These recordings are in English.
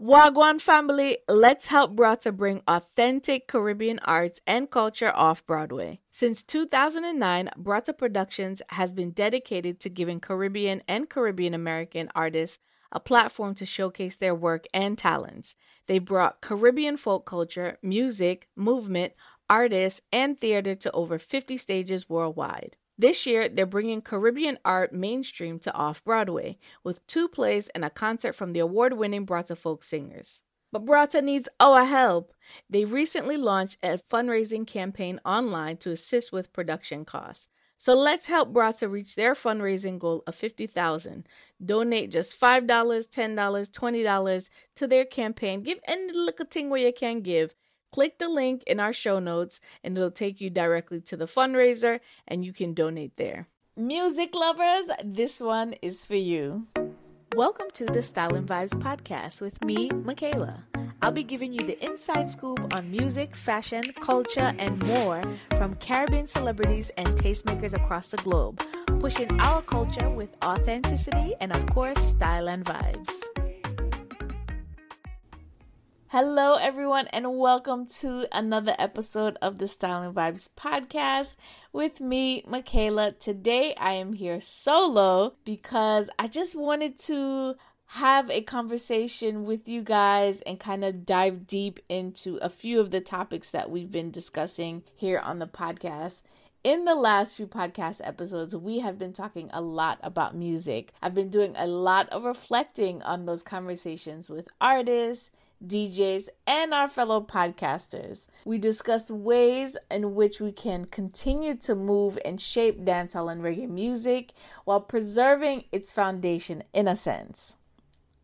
Wagwan family, let's help Braata bring authentic Caribbean arts and culture off Broadway. Since 2009, Braata Productions has been dedicated to giving Caribbean and Caribbean American artists a platform to showcase their work and talents. They brought Caribbean folk culture, music, movement, artists, and theater to over 50 stages worldwide. This year, they're bringing Caribbean art mainstream to off Broadway with two plays and a concert from the award winning Braata folk singers. But Braata needs our help. They recently launched a fundraising campaign online to assist with production costs. So let's help Braata reach their fundraising goal of 50,000. Donate just $5, $10, $20 to their campaign. Give any little thing where you can give Click the link in our show notes and it'll take you directly to the fundraiser and you can donate there. Music lovers, this one is for you. Welcome to the Style and Vibes podcast with me, Michaela. I'll be giving you the inside scoop on music, fashion, culture, and more from Caribbean celebrities and tastemakers across the globe, pushing our culture with authenticity and, of course, style and vibes. Hello, everyone, and welcome to another episode of the Styling Vibes podcast with me, Michaela. Today, I am here solo because I just wanted to have a conversation with you guys and kind of dive deep into a few of the topics that we've been discussing here on the podcast. In the last few podcast episodes, we have been talking a lot about music. I've been doing a lot of reflecting on those conversations with artists DJs, and our fellow podcasters. We discuss ways in which we can continue to move and shape dancehall and reggae music while preserving its foundation in a sense.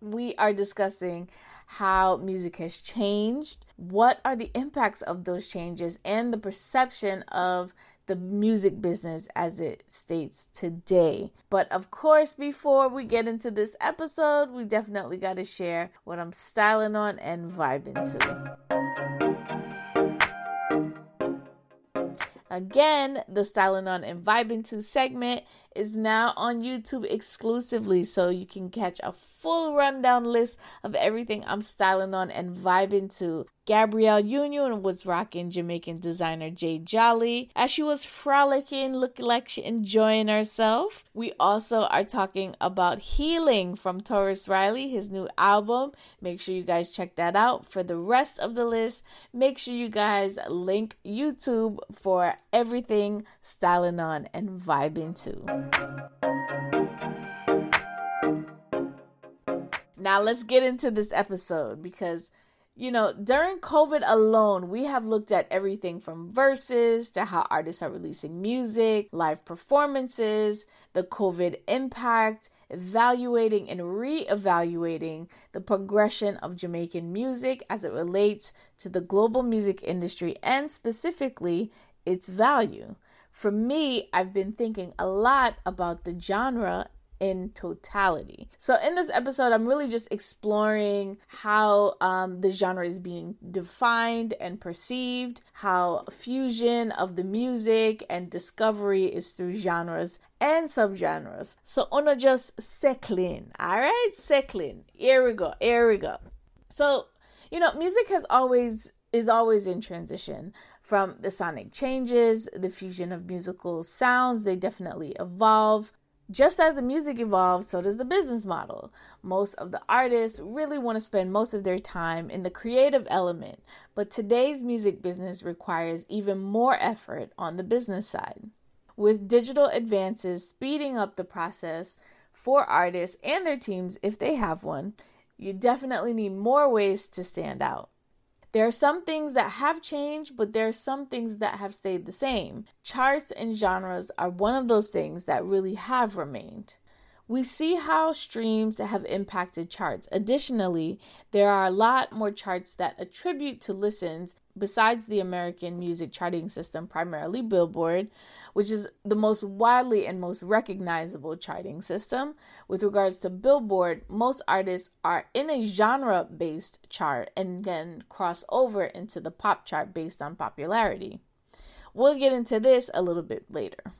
We are discussing how music has changed, what are the impacts of those changes, and the perception of the music business as it states today. But of course, before we get into this episode, we definitely got to share what I'm styling on and vibing to. Again, the Styling On and Vibing To segment is now on YouTube exclusively, so you can catch a full rundown list of everything I'm styling on and vibing to. Gabrielle Union was rocking Jamaican designer Jay Jolly as she was frolicking, looking like she enjoying herself. We also are talking about Healing from Tarrus Riley, his new album. Make sure you guys check that out. For the rest of the list, make sure you guys link YouTube for everything styling on and vibing to. Now let's get into this episode because you know, during COVID alone, we have looked at everything from Verzuz to how artists are releasing music, live performances, the COVID impact, evaluating and re evaluating the progression of Jamaican music as it relates to the global music industry and specifically its value. For me, I've been thinking a lot about the genre in totality. So, in this episode, I'm really just exploring how um, the genre is being defined and perceived, how fusion of the music and discovery is through genres and subgenres. So, ono just settling, all right? Settling. Here we go. Here we go. So, you know, music has always is always in transition from the sonic changes, the fusion of musical sounds, they definitely evolve. Just as the music evolves, so does the business model. Most of the artists really want to spend most of their time in the creative element, but today's music business requires even more effort on the business side. With digital advances speeding up the process for artists and their teams, if they have one, you definitely need more ways to stand out. There are some things that have changed, but there are some things that have stayed the same. Charts and genres are one of those things that really have remained. We see how streams have impacted charts. Additionally, there are a lot more charts that attribute to listens besides the American music charting system, primarily Billboard, which is the most widely and most recognizable charting system. With regards to Billboard, most artists are in a genre based chart and then cross over into the pop chart based on popularity. We'll get into this a little bit later.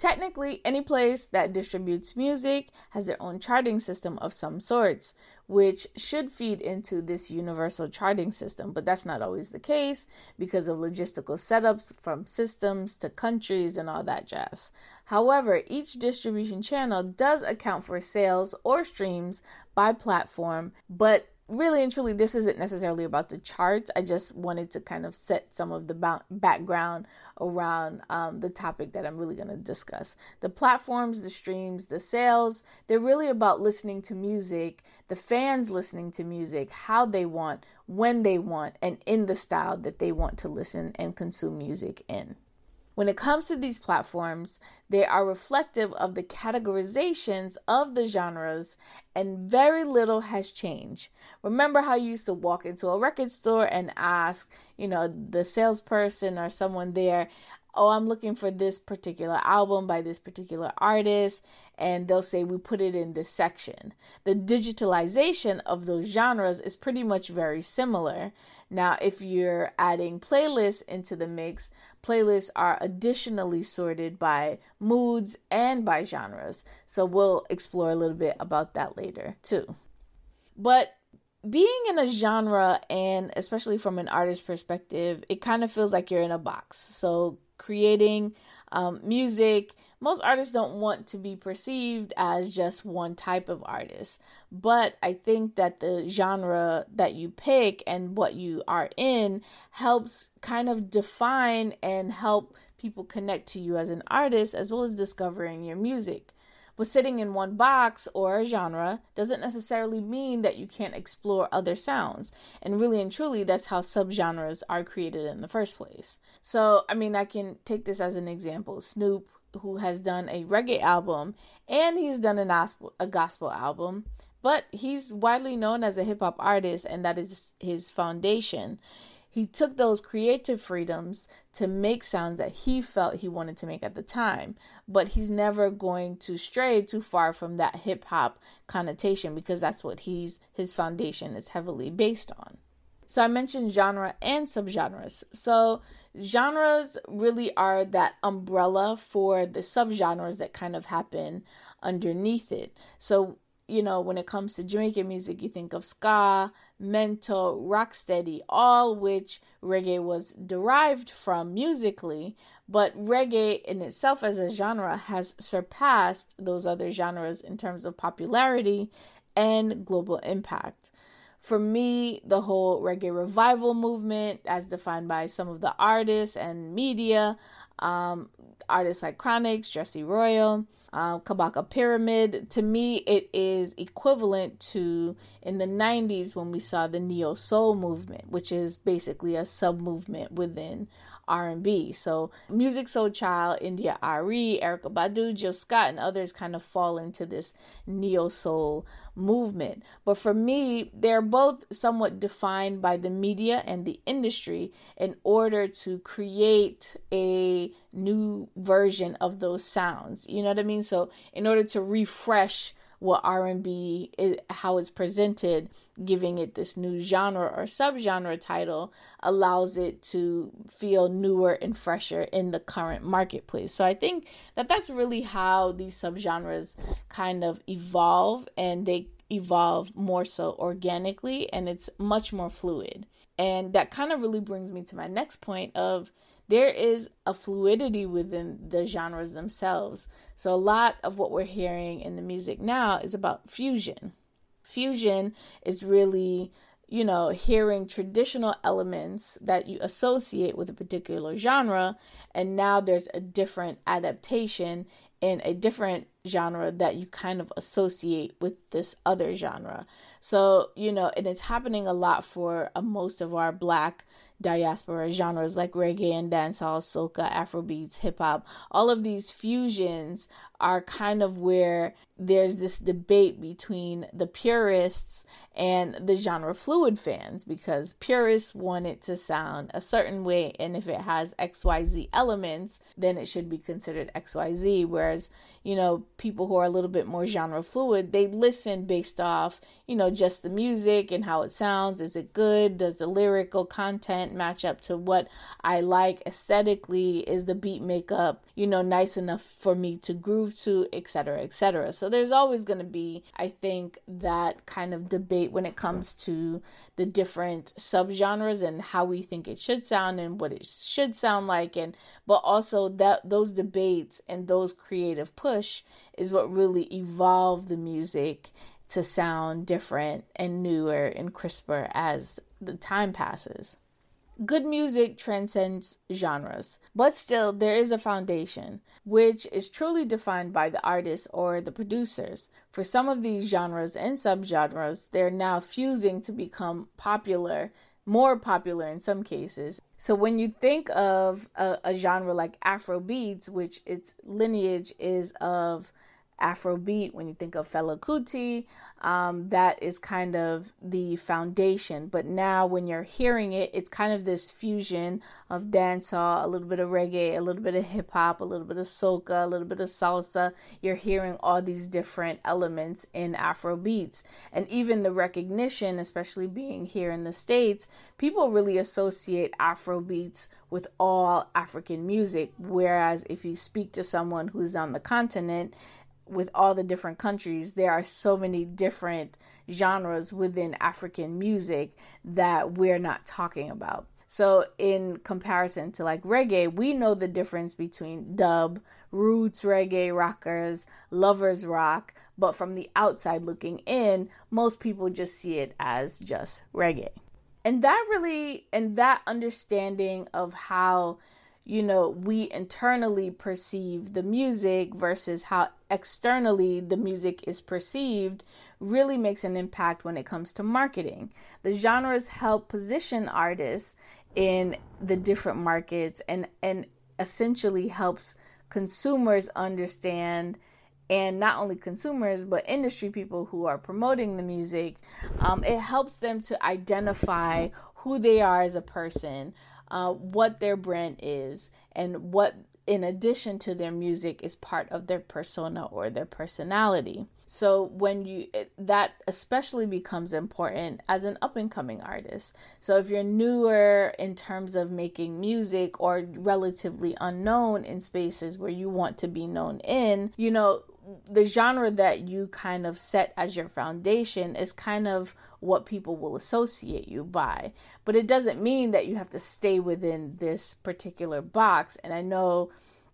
Technically, any place that distributes music has their own charting system of some sorts, which should feed into this universal charting system, but that's not always the case because of logistical setups from systems to countries and all that jazz. However, each distribution channel does account for sales or streams by platform, but really and truly, this isn't necessarily about the charts. I just wanted to kind of set some of the ba- background around um, the topic that I'm really going to discuss. The platforms, the streams, the sales, they're really about listening to music, the fans listening to music, how they want, when they want, and in the style that they want to listen and consume music in. When it comes to these platforms, they are reflective of the categorizations of the genres, and very little has changed. Remember how you used to walk into a record store and ask, you know, the salesperson or someone there, oh, I'm looking for this particular album by this particular artist, and they'll say we put it in this section. The digitalization of those genres is pretty much very similar. Now, if you're adding playlists into the mix, playlists are additionally sorted by moods and by genres. So we'll explore a little bit about that later too. But being in a genre and especially from an artist perspective, it kind of feels like you're in a box. So creating um, music, most artists don't want to be perceived as just one type of artist. But I think that the genre that you pick and what you are in helps kind of define and help people connect to you as an artist as well as discovering your music. But sitting in one box or a genre doesn't necessarily mean that you can't explore other sounds. And really and truly, that's how subgenres are created in the first place. So, I mean, I can take this as an example. Snoop, who has done a reggae album and he's done a gospel, a gospel album, but he's widely known as a hip hop artist, and that is his foundation he took those creative freedoms to make sounds that he felt he wanted to make at the time, but he's never going to stray too far from that hip hop connotation because that's what he's his foundation is heavily based on. So I mentioned genre and subgenres. So genres really are that umbrella for the subgenres that kind of happen underneath it. So you know, when it comes to Jamaican music, you think of ska, mento, rocksteady, all which reggae was derived from musically, but reggae in itself as a genre has surpassed those other genres in terms of popularity and global impact. For me, the whole reggae revival movement, as defined by some of the artists and media, um, artists like Chronixx, Jesse Royal, um, Kabaka Pyramid. To me, it is equivalent to in the 90s when we saw the neo soul movement, which is basically a sub movement within R&B. So Musiq Soulchild, India.Arie, Erykah Badu, Jill Scott, and others kind of fall into this neo soul movement. But for me, they're both somewhat defined by the media and the industry in order to create a new version of those sounds. You know what I mean? So in order to refresh what R&B is, how it's presented, giving it this new genre or subgenre title allows it to feel newer and fresher in the current marketplace. So I think that that's really how these subgenres kind of evolve and they evolve more so organically and it's much more fluid. And that kind of really brings me to my next point of there is a fluidity within the genres themselves. So, a lot of what we're hearing in the music now is about fusion. Fusion is really, you know, hearing traditional elements that you associate with a particular genre, and now there's a different adaptation in a different genre that you kind of associate with this other genre. So, you know, and it's happening a lot for uh, most of our black diaspora genres like reggae and dancehall, soca, afrobeats, hip hop. All of these fusions are kind of where there's this debate between the purists and the genre fluid fans because purists want it to sound a certain way and if it has xyz elements then it should be considered xyz whereas you know people who are a little bit more genre fluid they listen based off you know just the music and how it sounds. Is it good? Does the lyrical content match up to what i like aesthetically is the beat makeup you know nice enough for me to groove to etc etc so there's always going to be, I think, that kind of debate when it comes to the different subgenres and how we think it should sound and what it should sound like and but also that those debates and those creative push is what really evolved the music to sound different and newer and crisper as the time passes. Good music transcends genres, but still, there is a foundation, which is truly defined by the artists or the producers. For some of these genres and subgenres, they're now fusing to become popular, more popular in some cases. So, when you think of a, a genre like Afro beats, which its lineage is of Afrobeat, when you think of Fela Kuti, um, that is kind of the foundation. But now, when you're hearing it, it's kind of this fusion of dancehall, a little bit of reggae, a little bit of hip hop, a little bit of soca, a little bit of salsa. You're hearing all these different elements in Afrobeats. And even the recognition, especially being here in the States, people really associate Afrobeats with all African music. Whereas if you speak to someone who's on the continent, with all the different countries, there are so many different genres within African music that we're not talking about. So, in comparison to like reggae, we know the difference between dub, roots reggae, rockers, lovers rock, but from the outside looking in, most people just see it as just reggae. And that really, and that understanding of how you know, we internally perceive the music versus how externally the music is perceived really makes an impact when it comes to marketing. The genres help position artists in the different markets and and essentially helps consumers understand and not only consumers but industry people who are promoting the music um, it helps them to identify who they are as a person uh, what their brand is and what in addition to their music is part of their persona or their personality. So when you that especially becomes important as an up and coming artist. So if you're newer in terms of making music or relatively unknown in spaces where you want to be known in you know the genre that you kind of set as your foundation is kind of what people will associate you by. But it doesn't mean that you have to stay within this particular box. And I know,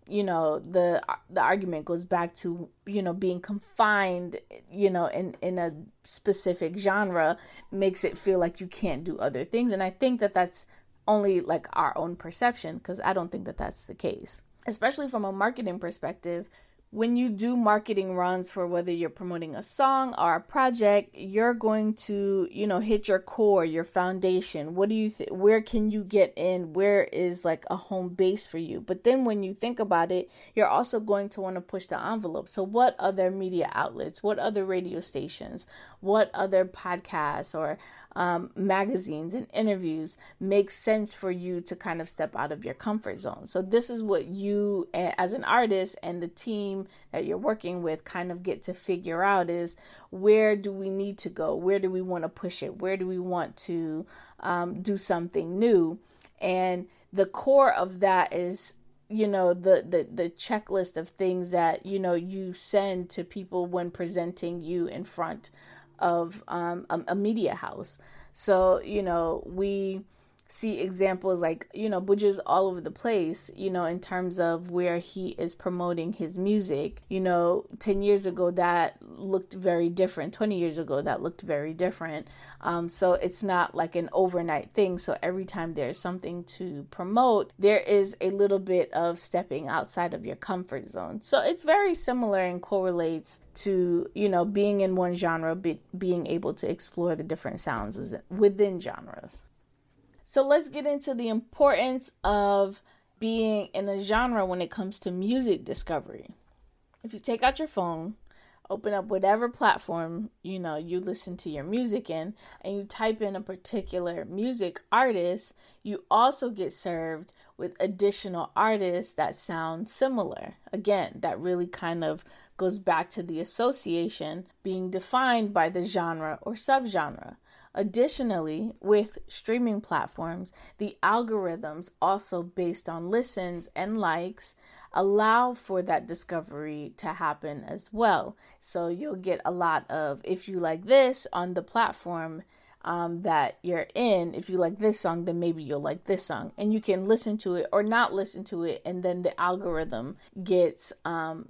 you know, the the argument goes back to, you know, being confined, you know, in in a specific genre makes it feel like you can't do other things. And I think that that's only like our own perception because I don't think that that's the case. Especially from a marketing perspective, when you do marketing runs for whether you're promoting a song or a project you're going to you know hit your core your foundation. What do you think where can you get in? Where is like a home base for you? But then when you think about it you're also going to want to push the envelope. So what other media outlets what other radio stations what other podcasts or um, magazines and interviews makes sense for you to kind of step out of your comfort zone. So, this is what you, as an artist, and the team that you're working with kind of get to figure out is where do we need to go? Where do we want to push it? Where do we want to um, do something new? And the core of that is you know the, the the checklist of things that you know you send to people when presenting you in front of um, a, a media house. So, you know, we see examples like you know Buju's all over the place you know in terms of where he is promoting his music. You know 10 years ago that looked very different. 20 years ago that looked very different. Um, so it's not like an overnight thing. So every time there's something to promote there is a little bit of stepping outside of your comfort zone. So it's very similar and correlates to you know being in one genre be, being able to explore the different sounds within genres so let's get into the importance of being in a genre when it comes to music discovery. If you take out your phone open up whatever platform you know you listen to your music in and you type in a particular music artist you also get served with additional artists that sound similar again that really kind of goes back to the association being defined by the genre or subgenre Additionally, with streaming platforms, the algorithms, also based on listens and likes, allow for that discovery to happen as well. So you'll get a lot of, if you like this on the platform, um, that you're in, if you like this song, then maybe you'll like this song. And you can listen to it or not listen to it, and then the algorithm gets um,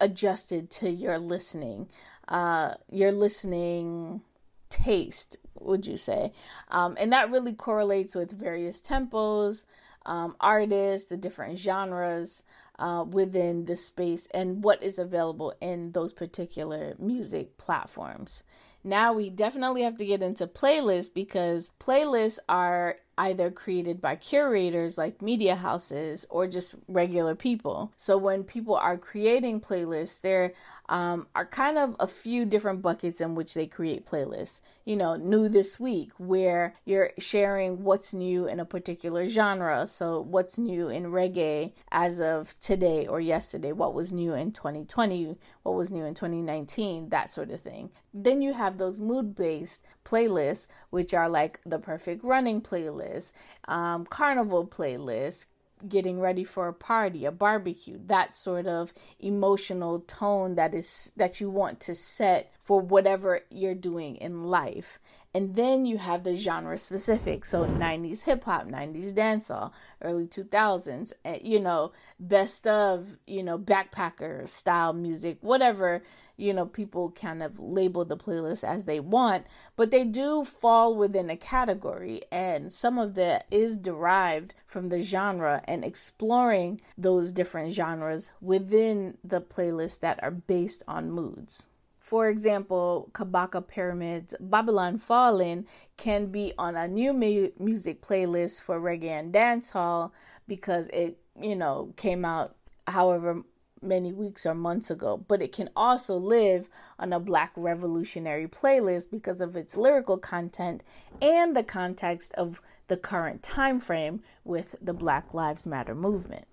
adjusted to your listening. Uh, your listening taste, would you say? Um, and that really correlates with various tempos, um, artists, the different genres uh, within the space, and what is available in those particular music platforms. Now we definitely have to get into playlists because playlists are either created by curators like media houses or just regular people. So when people are creating playlists, there um, are kind of a few different buckets in which they create playlists. You know, new this week, where you're sharing what's new in a particular genre. So what's new in reggae as of today or yesterday, what was new in 2020, what was new in 2019, that sort of thing. Then you have those mood based playlists, which are like the perfect running playlist, um, carnival playlist, getting ready for a party, a barbecue, that sort of emotional tone that is that you want to set for whatever you're doing in life. And then you have the genre specific. So 90s hip hop, 90s dancehall, early 2000s, eh, you know, best of, you know, backpacker style music, whatever you know, people kind of label the playlist as they want, but they do fall within a category, and some of that is derived from the genre and exploring those different genres within the playlists that are based on moods. For example, Kabaka Pyramid's Babylon Fallen can be on a new mu- music playlist for reggae and dancehall because it, you know, came out however many weeks or months ago, but it can also live on a Black Revolutionary playlist because of its lyrical content and the context of the current time frame with the Black Lives Matter movement.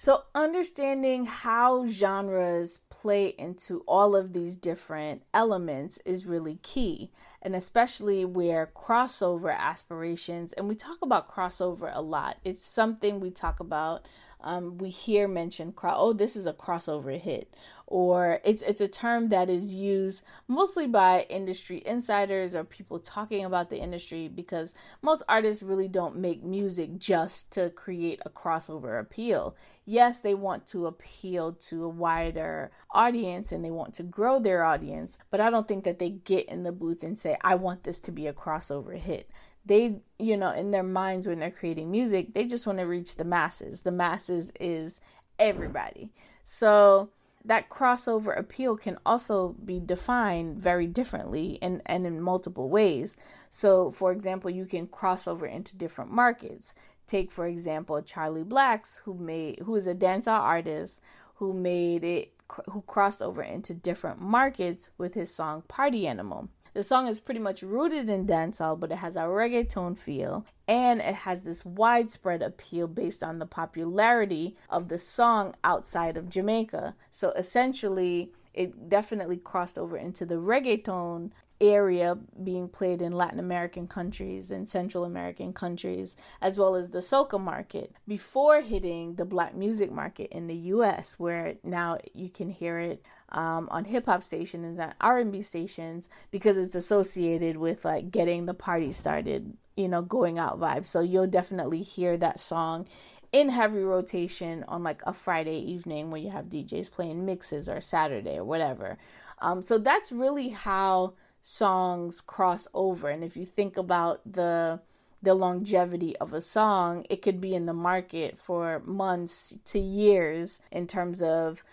So, understanding how genres play into all of these different elements is really key, and especially where crossover aspirations, and we talk about crossover a lot, it's something we talk about um, we hear mentioned, oh, this is a crossover hit, or it's it's a term that is used mostly by industry insiders or people talking about the industry because most artists really don't make music just to create a crossover appeal. Yes, they want to appeal to a wider audience and they want to grow their audience, but I don't think that they get in the booth and say, I want this to be a crossover hit they you know in their minds when they're creating music they just want to reach the masses. The masses is everybody. So that crossover appeal can also be defined very differently and, and in multiple ways. So for example you can cross over into different markets. Take for example Charly Blacks who made who is a dancehall artist who made it who crossed over into different markets with his song party animal the song is pretty much rooted in dancehall, but it has a reggaeton feel and it has this widespread appeal based on the popularity of the song outside of Jamaica. So essentially, it definitely crossed over into the reggaeton area being played in Latin American countries and Central American countries, as well as the soca market, before hitting the black music market in the U.S., where now you can hear it um, on hip hop stations and R&B stations because it's associated with like getting the party started, you know, going out vibes. So you'll definitely hear that song in heavy rotation on like a Friday evening when you have DJs playing mixes or Saturday or whatever. Um, so that's really how songs cross over. And if you think about the the longevity of a song, it could be in the market for months to years in terms of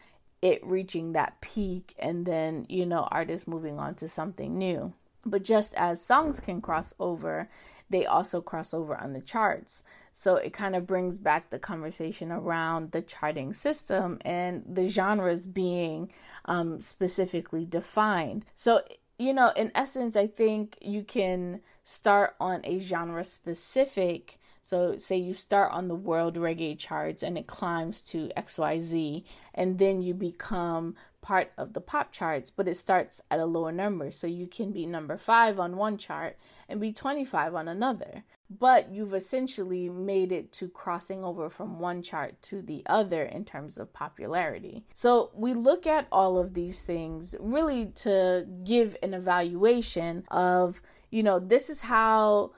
it reaching that peak and then, you know, artists moving on to something new. But just as songs can cross over, they also cross over on the charts. So it kind of brings back the conversation around the charting system and the genres being um, specifically defined. So, you know, in essence, I think you can start on a genre specific so, say you start on the world reggae charts and it climbs to XYZ, and then you become part of the pop charts, but it starts at a lower number. So, you can be number five on one chart and be 25 on another. But you've essentially made it to crossing over from one chart to the other in terms of popularity. So, we look at all of these things really to give an evaluation of, you know, this is how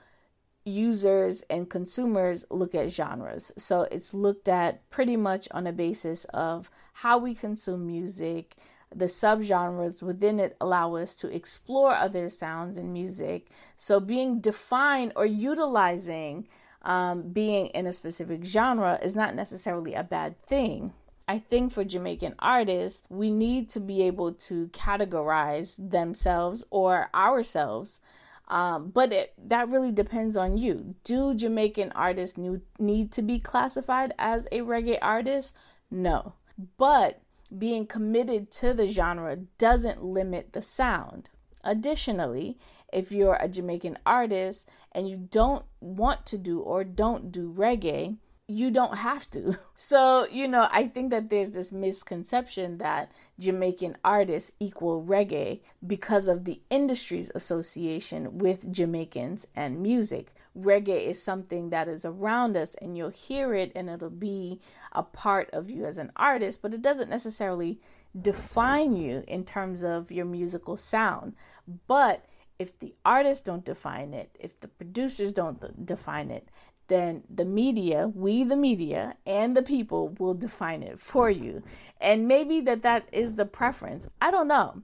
users and consumers look at genres. So it's looked at pretty much on a basis of how we consume music. The subgenres within it allow us to explore other sounds in music. So being defined or utilizing um, being in a specific genre is not necessarily a bad thing. I think for Jamaican artists, we need to be able to categorize themselves or ourselves um, but it, that really depends on you. Do Jamaican artists new, need to be classified as a reggae artist? No. But being committed to the genre doesn't limit the sound. Additionally, if you're a Jamaican artist and you don't want to do or don't do reggae, you don't have to. So, you know, I think that there's this misconception that Jamaican artists equal reggae because of the industry's association with Jamaicans and music. Reggae is something that is around us and you'll hear it and it'll be a part of you as an artist, but it doesn't necessarily define you in terms of your musical sound. But if the artists don't define it, if the producers don't define it, then the media, we the media and the people will define it for you. And maybe that that is the preference. I don't know.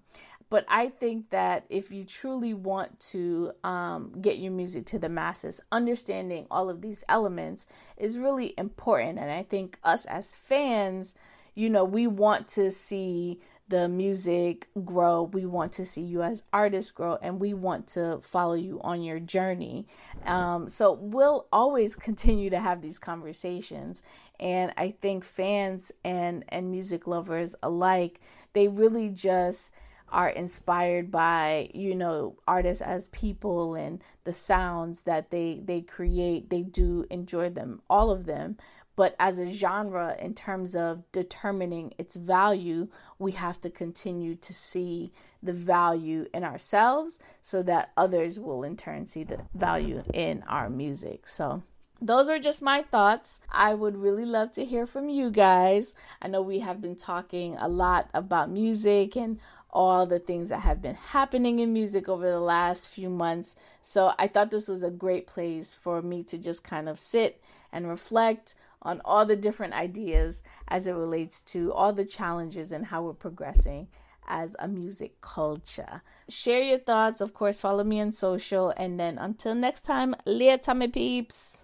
But I think that if you truly want to um, get your music to the masses, understanding all of these elements is really important. And I think us as fans, you know, we want to see the music grow. We want to see you as artists grow, and we want to follow you on your journey. Um, so we'll always continue to have these conversations, and I think fans and and music lovers alike, they really just are inspired by you know artists as people and the sounds that they they create they do enjoy them all of them but as a genre, in terms of determining its value, we have to continue to see the value in ourselves so that others will in turn see the value in our music. So, those are just my thoughts. I would really love to hear from you guys. I know we have been talking a lot about music and all the things that have been happening in music over the last few months. So I thought this was a great place for me to just kind of sit and reflect on all the different ideas as it relates to all the challenges and how we're progressing as a music culture. Share your thoughts, of course, follow me on social, and then until next time, later, my peeps.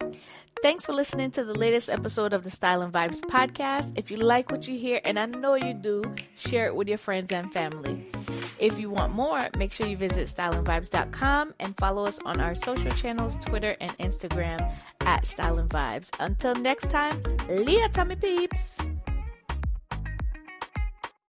Thanks for listening to the latest episode of the Style and Vibes podcast. If you like what you hear, and I know you do, share it with your friends and family. If you want more, make sure you visit styleandvibes.com and follow us on our social channels, Twitter and Instagram at Style and Vibes. Until next time, Leah Tommy Peeps.